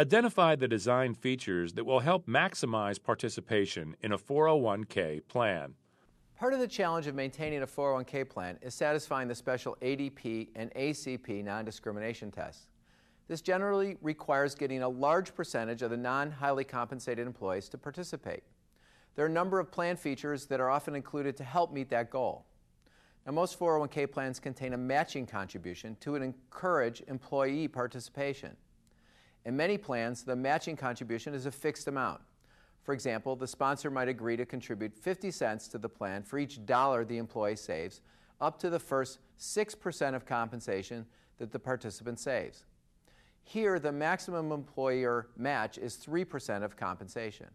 Identify the design features that will help maximize participation in a 401k plan. Part of the challenge of maintaining a 401k plan is satisfying the special ADP and ACP non-discrimination tests. This generally requires getting a large percentage of the non-highly compensated employees to participate. There are a number of plan features that are often included to help meet that goal. Now, most 401k plans contain a matching contribution to encourage employee participation. In many plans, the matching contribution is a fixed amount. For example, the sponsor might agree to contribute 50 cents to the plan for each dollar the employee saves, up to the first 6% of compensation that the participant saves. Here, the maximum employer match is 3% of compensation.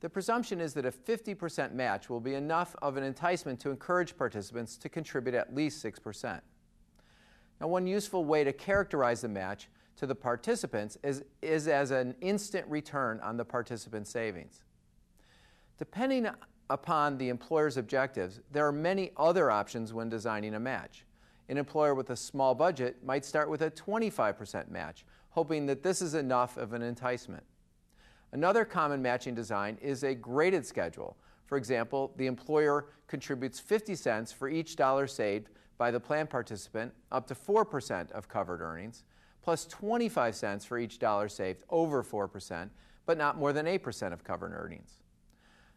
The presumption is that a 50% match will be enough of an enticement to encourage participants to contribute at least 6%. Now, one useful way to characterize the match to the participants is, is as an instant return on the participant savings. Depending upon the employer's objectives, there are many other options when designing a match. An employer with a small budget might start with a 25% match, hoping that this is enough of an enticement. Another common matching design is a graded schedule. For example, the employer contributes 50 cents for each dollar saved by the plan participant up to 4% of covered earnings, plus 25 cents for each dollar saved over 4%, but not more than 8% of covered earnings.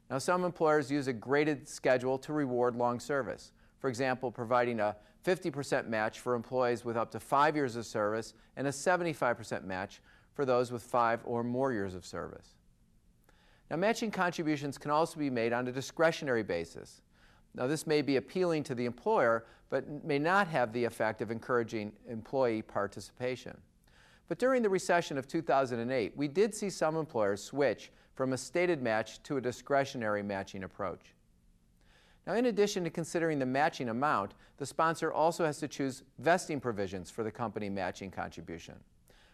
Now, some employers use a graded schedule to reward long service. For example, providing a 50% match for employees with up to five years of service and a 75% match for those with five or more years of service. Now, matching contributions can also be made on a discretionary basis. Now, this may be appealing to the employer, but may not have the effect of encouraging employee participation. But during the recession of 2008, we did see some employers switch from a stated match to a discretionary matching approach. Now, in addition to considering the matching amount, the sponsor also has to choose vesting provisions for the company matching contribution.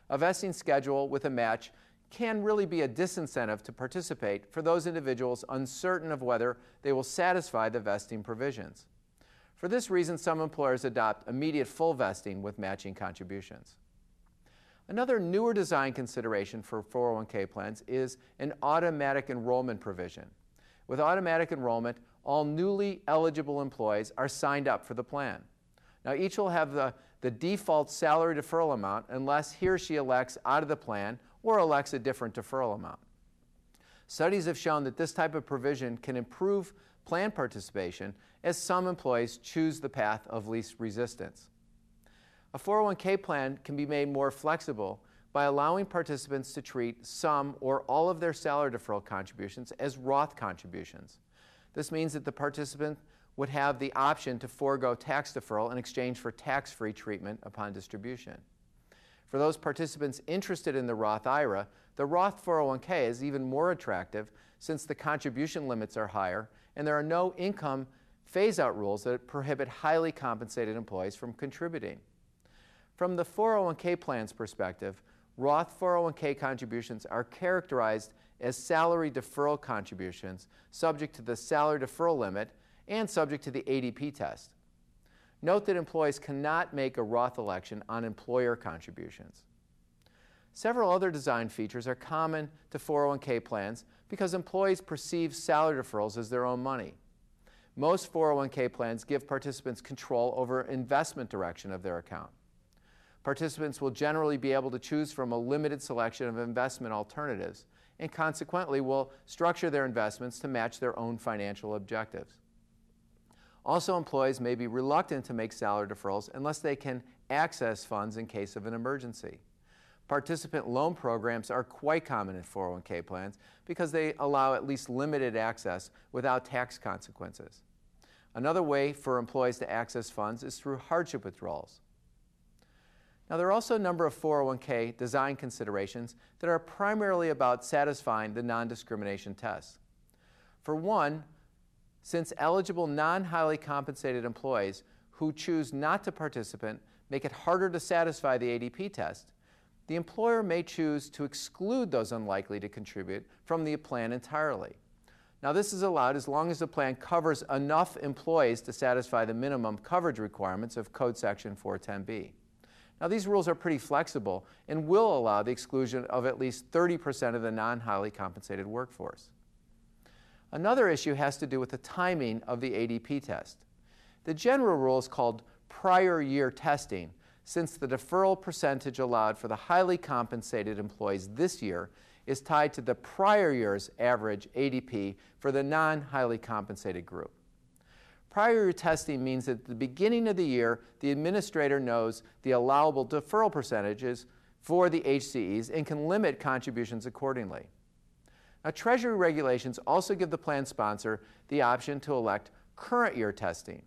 A vesting schedule with a match can really be a disincentive to participate for those individuals uncertain of whether they will satisfy the vesting provisions. For this reason, some employers adopt immediate full vesting with matching contributions. Another newer design consideration for 401k plans is an automatic enrollment provision. With automatic enrollment, all newly eligible employees are signed up for the plan. Now, each will have the, the default salary deferral amount unless he or she elects out of the plan or elects a different deferral amount. Studies have shown that this type of provision can improve plan participation as some employees choose the path of least resistance. A 401k plan can be made more flexible by allowing participants to treat some or all of their salary deferral contributions as Roth contributions. This means that the participant would have the option to forego tax deferral in exchange for tax free treatment upon distribution. For those participants interested in the Roth IRA, the Roth 401k is even more attractive since the contribution limits are higher and there are no income phase out rules that prohibit highly compensated employees from contributing. From the 401k plan's perspective, Roth 401k contributions are characterized as salary deferral contributions subject to the salary deferral limit and subject to the ADP test. Note that employees cannot make a Roth election on employer contributions. Several other design features are common to 401k plans because employees perceive salary deferrals as their own money. Most 401k plans give participants control over investment direction of their account. Participants will generally be able to choose from a limited selection of investment alternatives and consequently will structure their investments to match their own financial objectives. Also, employees may be reluctant to make salary deferrals unless they can access funds in case of an emergency. Participant loan programs are quite common in 401k plans because they allow at least limited access without tax consequences. Another way for employees to access funds is through hardship withdrawals. Now, there are also a number of 401k design considerations that are primarily about satisfying the non discrimination test. For one, since eligible non highly compensated employees who choose not to participate make it harder to satisfy the ADP test, the employer may choose to exclude those unlikely to contribute from the plan entirely. Now, this is allowed as long as the plan covers enough employees to satisfy the minimum coverage requirements of Code Section 410B. Now, these rules are pretty flexible and will allow the exclusion of at least 30% of the non highly compensated workforce. Another issue has to do with the timing of the ADP test. The general rule is called prior year testing, since the deferral percentage allowed for the highly compensated employees this year is tied to the prior year's average ADP for the non highly compensated group. Prior year testing means that at the beginning of the year, the administrator knows the allowable deferral percentages for the HCEs and can limit contributions accordingly. Now, Treasury regulations also give the plan sponsor the option to elect current year testing.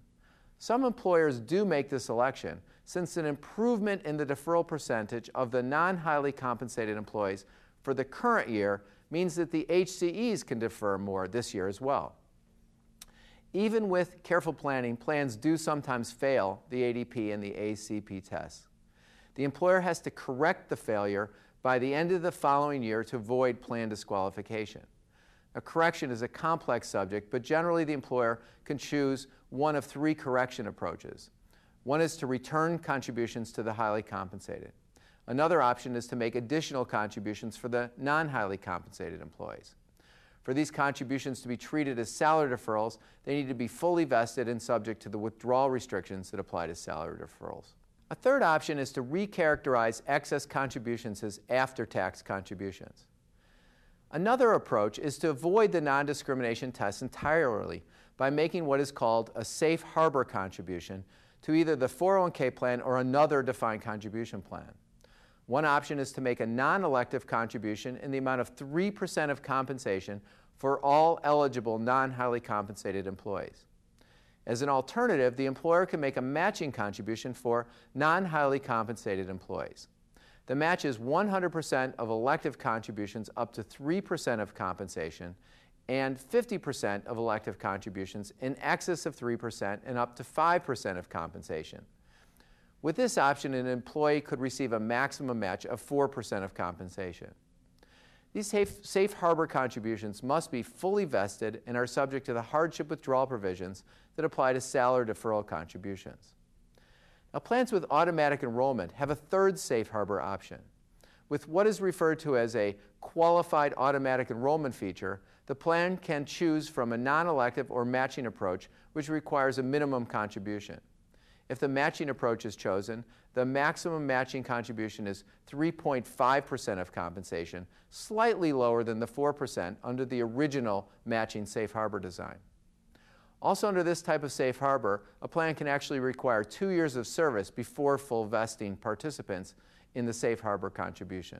Some employers do make this election since an improvement in the deferral percentage of the non highly compensated employees for the current year means that the HCEs can defer more this year as well. Even with careful planning, plans do sometimes fail the ADP and the ACP tests. The employer has to correct the failure by the end of the following year to avoid plan disqualification. A correction is a complex subject, but generally the employer can choose one of three correction approaches. One is to return contributions to the highly compensated. Another option is to make additional contributions for the non highly compensated employees. For these contributions to be treated as salary deferrals, they need to be fully vested and subject to the withdrawal restrictions that apply to salary deferrals. A third option is to recharacterize excess contributions as after tax contributions. Another approach is to avoid the non discrimination test entirely by making what is called a safe harbor contribution to either the 401k plan or another defined contribution plan. One option is to make a non elective contribution in the amount of 3% of compensation for all eligible non highly compensated employees. As an alternative, the employer can make a matching contribution for non highly compensated employees. The match is 100% of elective contributions up to 3% of compensation and 50% of elective contributions in excess of 3% and up to 5% of compensation. With this option, an employee could receive a maximum match of 4% of compensation. These safe, safe, harbor contributions must be fully vested and are subject to the hardship withdrawal provisions that apply to salary deferral contributions. Now, plans with automatic enrollment have a third safe harbor option. With what is referred to as a qualified automatic enrollment feature, the plan can choose from a non elective or matching approach, which requires a minimum contribution. If the matching approach is chosen, the maximum matching contribution is 3.5% of compensation, slightly lower than the 4% under the original matching safe harbor design. Also, under this type of safe harbor, a plan can actually require two years of service before full vesting participants in the safe harbor contribution.